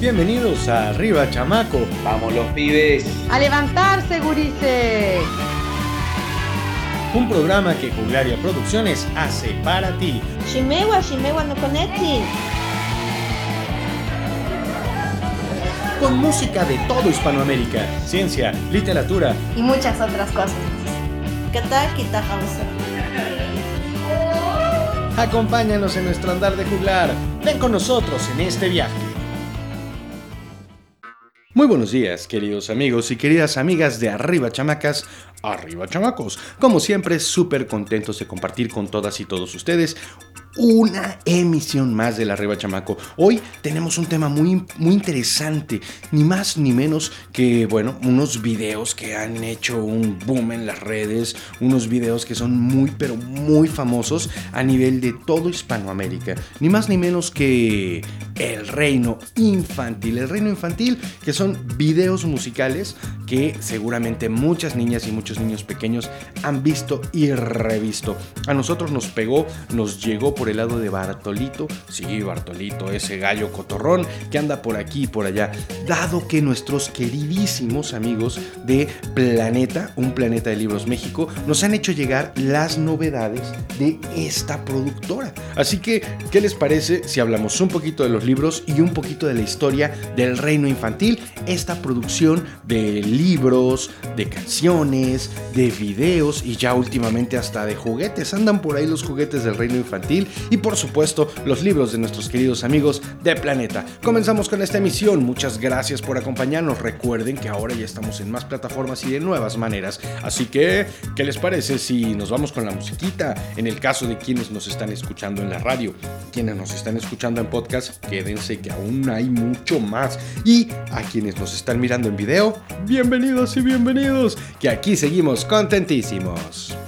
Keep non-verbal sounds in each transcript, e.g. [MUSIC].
Bienvenidos a Arriba Chamaco. Vamos los pibes. A levantarse, gurises. Un programa que Juglaria Producciones hace para ti. Shimewa, Shimewa no conecti. Con música de todo Hispanoamérica, ciencia, literatura Y muchas otras cosas. Kata kita hausa. Acompáñanos en nuestro andar de juglar. Ven con nosotros en este viaje. Muy buenos días, queridos amigos y queridas amigas de Arriba Chamacas, Arriba Chamacos. Como siempre, súper contentos de compartir con todas y todos ustedes una emisión más de la Arriba Chamaco. Hoy tenemos un tema muy, muy interesante, ni más ni menos que, bueno, unos videos que han hecho un boom en las redes, unos videos que son muy, pero muy famosos a nivel de todo Hispanoamérica. Ni más ni menos que el reino infantil. El reino infantil, que son videos musicales que seguramente muchas niñas y muchos niños pequeños han visto y revisto. A nosotros nos pegó, nos llegó por el lado de Bartolito. Sí, Bartolito, ese gallo cotorrón que anda por aquí y por allá. Dado que nuestros queridísimos amigos de Planeta, un planeta de libros México, nos han hecho llegar las novedades de esta productora. Así que, ¿qué les parece si hablamos un poquito de los libros y un poquito de la historia del reino infantil? Esta producción de libros, de canciones, de videos y ya últimamente hasta de juguetes. Andan por ahí los juguetes del reino infantil y por supuesto los libros de nuestros queridos amigos de Planeta. Comenzamos con esta emisión, muchas gracias por acompañarnos, recuerden que ahora ya estamos en más plataformas y de nuevas maneras, así que, ¿qué les parece si nos vamos con la musiquita? En el caso de quienes nos están escuchando en la radio, quienes nos están escuchando en podcast, quédense que aún hay mucho más y a quienes nos están mirando en video, bienvenidos y bienvenidos, que aquí seguimos contentísimos.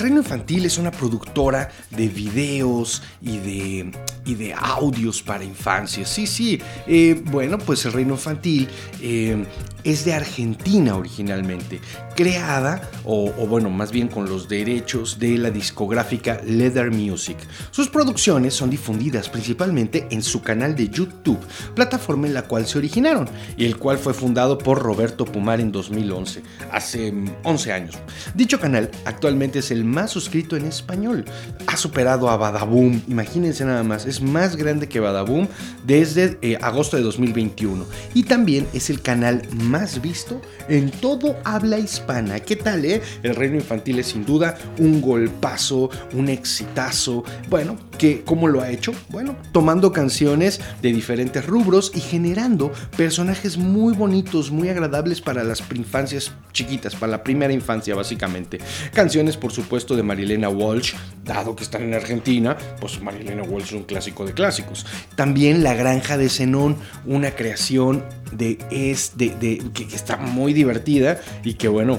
Reino Infantil es una productora de videos y de, y de audios para infancia. Sí, sí. Eh, bueno, pues el Reino Infantil eh, es de Argentina originalmente, creada, o, bueno, más bien con los derechos de la discográfica Leather Music. Sus producciones son difundidas principalmente en su canal de YouTube, plataforma en la cual se originaron, y el cual fue fundado por Roberto Pumar en 2011, hace 11 años. Dicho canal actualmente es el más suscrito en español. Ha superado a Badaboom, imagínense nada más, es más grande que Badaboom desde eh, agosto de 2021. Y también es el canal más visto en todo habla hispana. ¿Qué tal, eh? El Reino Infantil es sin duda un golpazo, un exitazo. Bueno, que ¿cómo lo ha hecho? Bueno, tomando canciones de diferentes rubros y generando personajes muy bonitos, muy agradables para las infancias chiquitas, para la primera infancia básicamente. Canciones, por supuesto, de Marilena Walsh, dado que están en Argentina, pues Marilena Walsh es un clásico de clásicos. También La Granja de Zenón, una creación de, es, de que, está muy divertida y que bueno,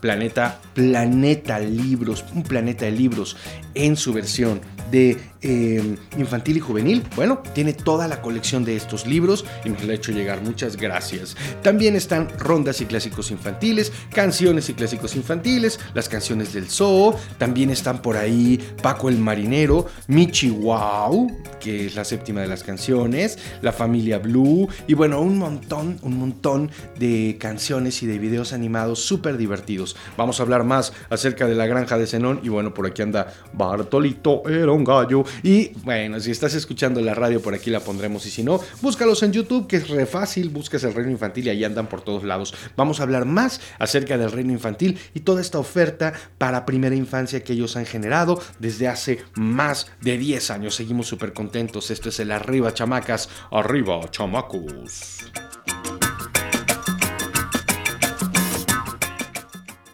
Planeta, Planeta Libros, un planeta de libros en su versión de eh, infantil y juvenil. Bueno, tiene toda la colección de estos libros y nos la ha hecho llegar. Muchas gracias. También están rondas y clásicos infantiles, canciones y clásicos infantiles, las canciones del zoo. También están por ahí Paco el Marinero, Michi Wow, que es la séptima de las canciones, La Familia Blue y bueno, un montón, un montón de canciones y de videos animados súper divertidos. Vamos a hablar más acerca de la granja de Zenón y bueno, por aquí anda Bartolito, era un gallo. Y bueno, si estás escuchando la radio por aquí la pondremos y si no, búscalos en YouTube que es re fácil, buscas el reino infantil y ahí andan por todos lados. Vamos a hablar más acerca del reino infantil y toda esta oferta para primera infancia que ellos han generado desde hace más de 10 años. Seguimos súper contentos. Esto es el Arriba Chamacas, Arriba Chamacos.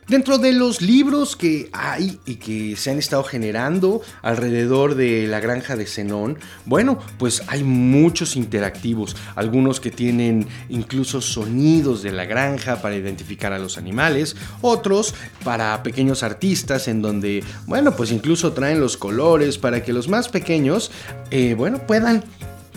Dentro de los libros que hay y que se han estado generando alrededor de la granja de Zenón, bueno, pues hay muchos interactivos, algunos que tienen incluso sonidos de la granja para identificar a los animales, otros para pequeños artistas en donde, bueno, pues incluso traen los colores para que los más pequeños, eh, bueno, puedan,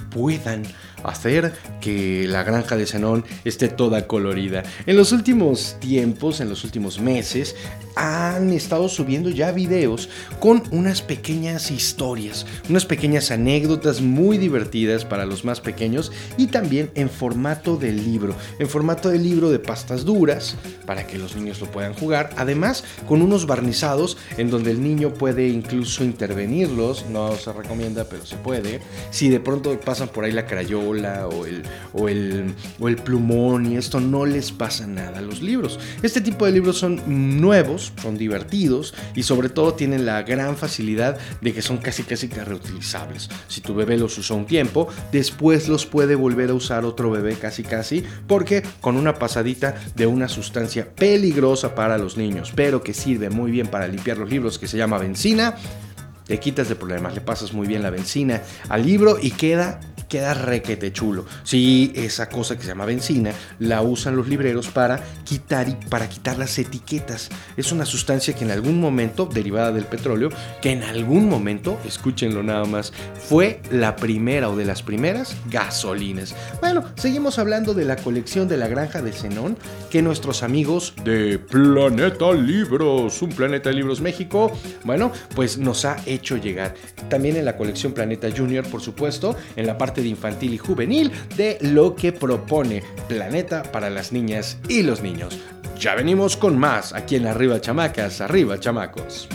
puedan hacer que la granja de Zenón esté toda colorida. En los últimos tiempos, en los últimos meses, han estado subiendo ya videos con unas pequeñas historias, unas pequeñas anécdotas muy divertidas para los más pequeños y también en formato de libro, en formato de libro de pastas duras para que los niños lo puedan jugar, además con unos barnizados en donde el niño puede incluso intervenirlos, no se recomienda pero se puede, si de pronto pasan por ahí la crayola o el, o el, o el plumón y esto no les pasa nada a los libros. Este tipo de libros son nuevos, son divertidos y sobre todo tienen la gran facilidad de que son casi casi reutilizables. Si tu bebé los usó un tiempo, después los puede volver a usar otro bebé casi casi porque con una pasadita de una sustancia peligrosa para los niños, pero que sirve muy bien para limpiar los libros que se llama benzina, te quitas de problemas, le pasas muy bien la benzina al libro y queda queda requete chulo. Sí, esa cosa que se llama benzina la usan los libreros para quitar y para quitar las etiquetas. Es una sustancia que en algún momento, derivada del petróleo, que en algún momento, escúchenlo nada más, fue la primera o de las primeras gasolinas. Bueno, seguimos hablando de la colección de la granja de Zenón que nuestros amigos de Planeta Libros, un Planeta de Libros México, bueno, pues nos ha hecho llegar. También en la colección Planeta Junior, por supuesto, en la parte de infantil y juvenil de lo que propone Planeta para las niñas y los niños. Ya venimos con más aquí en Arriba Chamacas, Arriba Chamacos.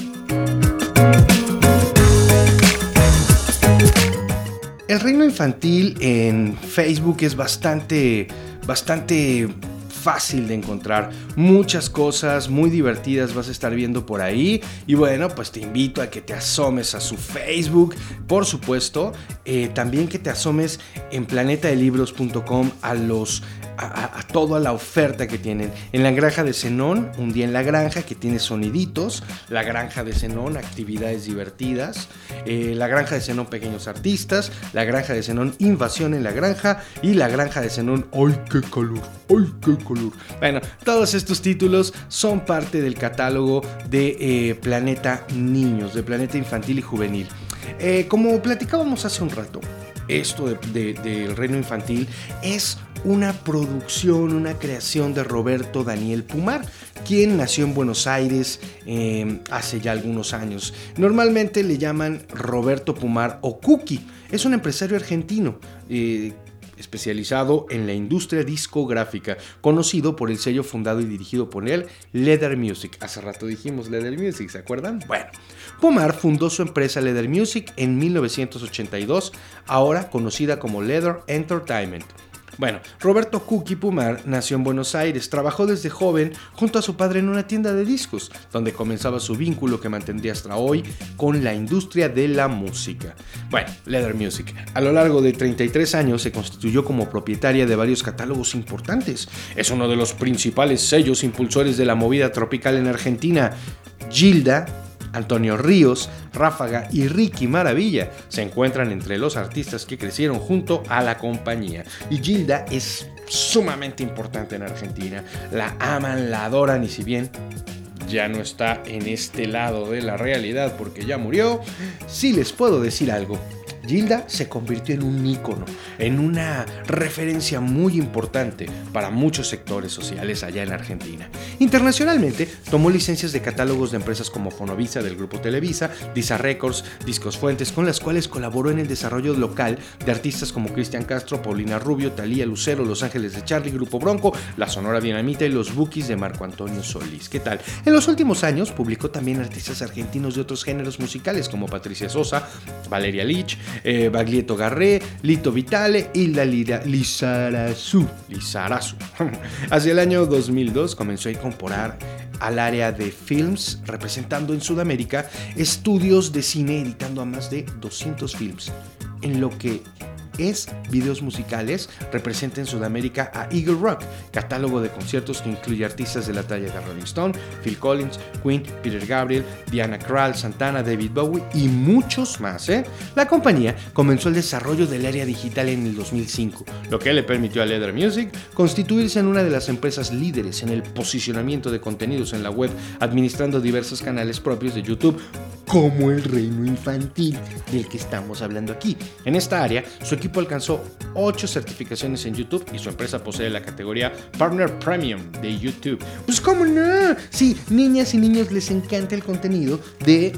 El reino infantil en Facebook es bastante, bastante fácil de encontrar. Muchas cosas muy divertidas vas a estar viendo por ahí. Y bueno, pues te invito a que te asomes a su Facebook, por supuesto. Eh, también que te asomes en planetadelibros.com a los a, toda la oferta que tienen. En la granja de Zenón, un día en la granja que tiene soniditos, la granja de Zenón, actividades divertidas, eh, la granja de Zenón, pequeños artistas, la granja de Zenón, invasión en la granja y la granja de Zenón, ¡ay qué calor! ¡ay qué calor! Bueno, todos estos títulos son parte del catálogo de eh, Planeta Niños, de Planeta Infantil y Juvenil. Eh, como platicábamos hace un rato, esto del reino infantil es una producción, una creación de Roberto Daniel Pumar, quien nació en Buenos Aires em, hace ya algunos años. Normalmente le llaman Roberto Pumar o Cookie. Es un empresario argentino. Eh, especializado en la industria discográfica, conocido por el sello fundado y dirigido por él, Leather Music. Hace rato dijimos Leather Music, ¿se acuerdan? Bueno, Pumar fundó su empresa Leather Music en 1982, ahora conocida como Leather Entertainment. Bueno, Roberto Cookie Pumar nació en Buenos Aires, trabajó desde joven junto a su padre en una tienda de discos, donde comenzaba su vínculo que mantendría hasta hoy con la industria de la música. Bueno, Leather Music. A lo largo de 33 años se constituyó como propietaria de varios catálogos importantes. Es uno de los principales sellos impulsores de la movida tropical en Argentina. Gilda, Antonio Ríos, Ráfaga y Ricky Maravilla se encuentran entre los artistas que crecieron junto a la compañía. Y Gilda es sumamente importante en Argentina. La aman, la adoran y si bien ya no está en este lado de la realidad porque ya murió, sí les puedo decir algo. Gilda se convirtió en un ícono, en una referencia muy importante para muchos sectores sociales allá en Argentina. Internacionalmente, tomó licencias de catálogos de empresas como Fonovisa del grupo Televisa, Disa Records, Discos Fuentes, con las cuales colaboró en el desarrollo local de artistas como Cristian Castro, Paulina Rubio, Talía Lucero, Los Ángeles de Charlie, Grupo Bronco, La Sonora Dinamita y los Bookies de Marco Antonio Solís. ¿Qué tal? En los últimos años publicó también artistas argentinos de otros géneros musicales como Patricia Sosa, Valeria Lich, eh, Baglietto Garré, Lito Vitale, Hilda Lizarazu. Lizarazu. [LAUGHS] Hacia el año 2002 comenzó a incorporar al área de films, representando en Sudamérica estudios de cine, editando a más de 200 films, en lo que es videos musicales, representa en Sudamérica a Eagle Rock, catálogo de conciertos que incluye artistas de la talla de Rolling Stone, Phil Collins, Queen, Peter Gabriel, Diana Krall, Santana, David Bowie y muchos más. ¿eh? La compañía comenzó el desarrollo del área digital en el 2005, lo que le permitió a Leather Music constituirse en una de las empresas líderes en el posicionamiento de contenidos en la web, administrando diversos canales propios de YouTube, como el reino infantil del que estamos hablando aquí. En esta área, su equipo alcanzó 8 certificaciones en YouTube y su empresa posee la categoría Partner Premium de YouTube. Pues cómo no, sí, niñas y niños les encanta el contenido de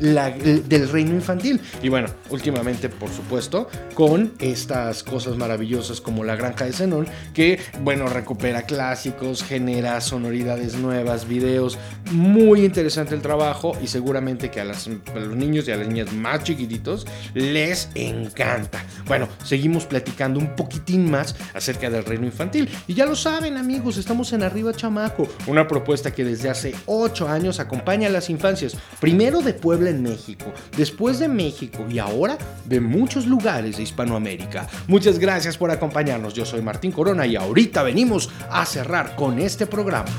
del reino infantil. Y bueno, últimamente, por supuesto, con estas cosas maravillosas como la granja de Zenón, que, bueno, recupera clásicos, genera sonoridades nuevas, videos. Muy interesante el trabajo y seguramente que a, los niños y a las niñas más chiquititos les encanta. Bueno, seguimos platicando un poquitín más acerca del reino infantil. Y ya lo saben, amigos, estamos en Arriba Chamaco, una propuesta que desde hace 8 años acompaña a las infancias, primero de Puebla en México, después de México y ahora de muchos lugares de Hispanoamérica. Muchas gracias por acompañarnos. Yo soy Martín Corona y ahorita venimos a cerrar con este programa.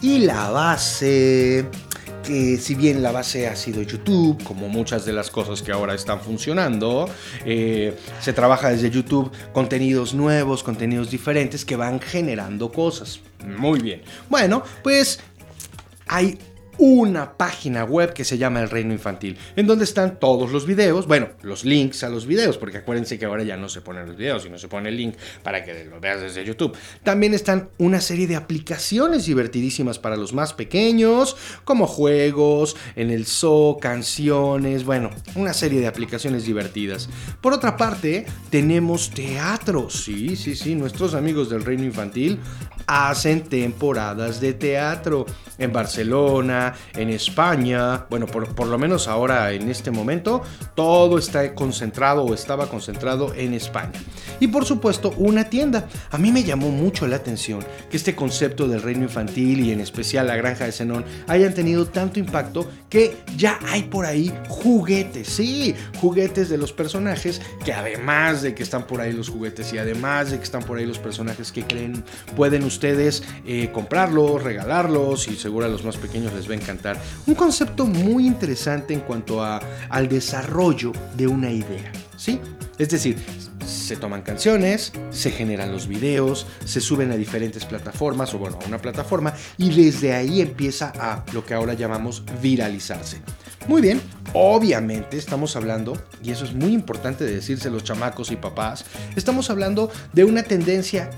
Y la base que si bien la base ha sido YouTube, como muchas de las cosas que ahora están funcionando, eh, se trabaja desde YouTube contenidos nuevos, contenidos diferentes que van generando cosas. Muy bien. Bueno, pues hay una página web que se llama El Reino Infantil, en donde están todos los videos, bueno, los links a los videos, porque acuérdense que ahora ya no se ponen los videos, sino se pone el link para que lo veas desde YouTube. También están una serie de aplicaciones divertidísimas para los más pequeños, como juegos, en el zoo, canciones, bueno, una serie de aplicaciones divertidas. Por otra parte, tenemos teatro, sí, sí, sí, nuestros amigos del Reino Infantil hacen temporadas de teatro en Barcelona, en España, bueno, por, lo menos ahora en este momento, todo está concentrado o estaba concentrado en España. Y por supuesto, una tienda. A mí me llamó mucho la atención que este concepto del reino infantil y en especial la granja de Zenón hayan tenido tanto impacto que ya hay por ahí juguetes, sí, juguetes de los personajes que además de que están por ahí los juguetes y además de que están por ahí los personajes que creen pueden ustedes eh, comprarlos, regalarlos y seguro a los más pequeños les encantar. Un concepto muy interesante en cuanto a, al desarrollo de una idea, ¿sí? Es decir, se toman canciones, se generan los videos, se suben a diferentes plataformas o bueno, a una plataforma y desde ahí empieza a lo que ahora llamamos viralizarse. Muy bien, obviamente estamos hablando, y eso es muy importante de decirse los chamacos y papás, estamos hablando de una tendencia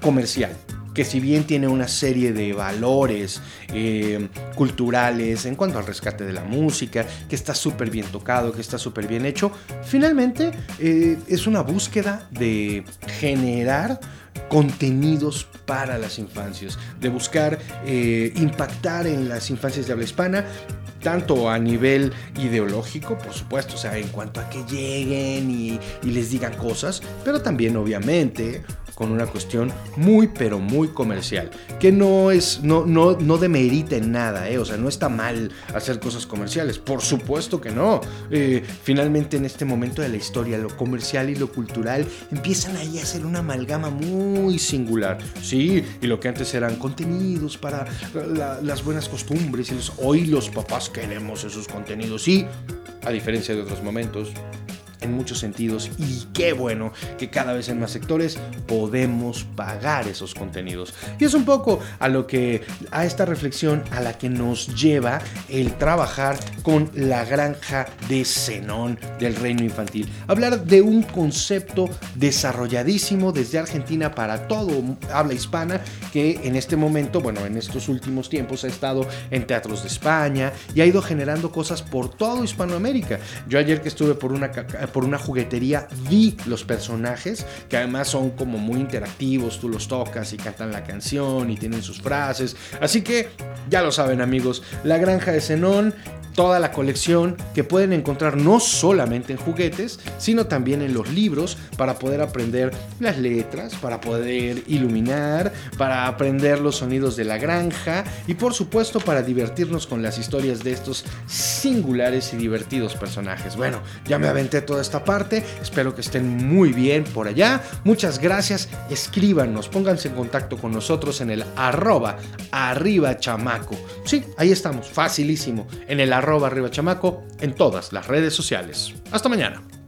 comercial que si bien tiene una serie de valores eh, culturales en cuanto al rescate de la música, que está súper bien tocado, que está súper bien hecho, finalmente eh, es una búsqueda de generar contenidos para las infancias, de buscar eh, impactar en las infancias de habla hispana, tanto a nivel ideológico, por supuesto, o sea, en cuanto a que lleguen y, y les digan cosas, pero también obviamente con una cuestión muy pero muy comercial, que no es no no no demerita en nada, ¿eh? o sea, no está mal hacer cosas comerciales, por supuesto que no. Eh, finalmente en este momento de la historia lo comercial y lo cultural empiezan ahí a hacer una amalgama muy singular, sí, y lo que antes eran contenidos para las buenas costumbres y hoy los papás queremos esos contenidos y a diferencia de otros momentos en muchos sentidos y qué bueno que cada vez en más sectores podemos pagar esos contenidos. Y es un poco a lo que a esta reflexión a la que nos lleva el trabajar con la granja de Zenón del reino infantil. Hablar de un concepto desarrolladísimo desde Argentina para todo habla hispana que en este momento, bueno, en estos últimos tiempos ha estado en teatros de España y ha ido generando cosas por todo Hispanoamérica. Yo ayer que estuve por una por una juguetería, vi los personajes, que además son como muy interactivos, tú los tocas y cantan la canción y tienen sus frases. Así que ya lo saben amigos, la granja de Zenón toda la colección que pueden encontrar no solamente en juguetes, sino también en los libros para poder aprender las letras, para poder iluminar, para aprender los sonidos de la granja y por supuesto para divertirnos con las historias de estos singulares y divertidos personajes. Bueno, ya me aventé esta parte, espero que estén muy bien por allá. Muchas gracias, escríbanos, pónganse en contacto con nosotros en el arroba arriba chamaco. Sí, ahí estamos, facilísimo, en el arroba arriba chamaco en todas las redes sociales. Hasta mañana.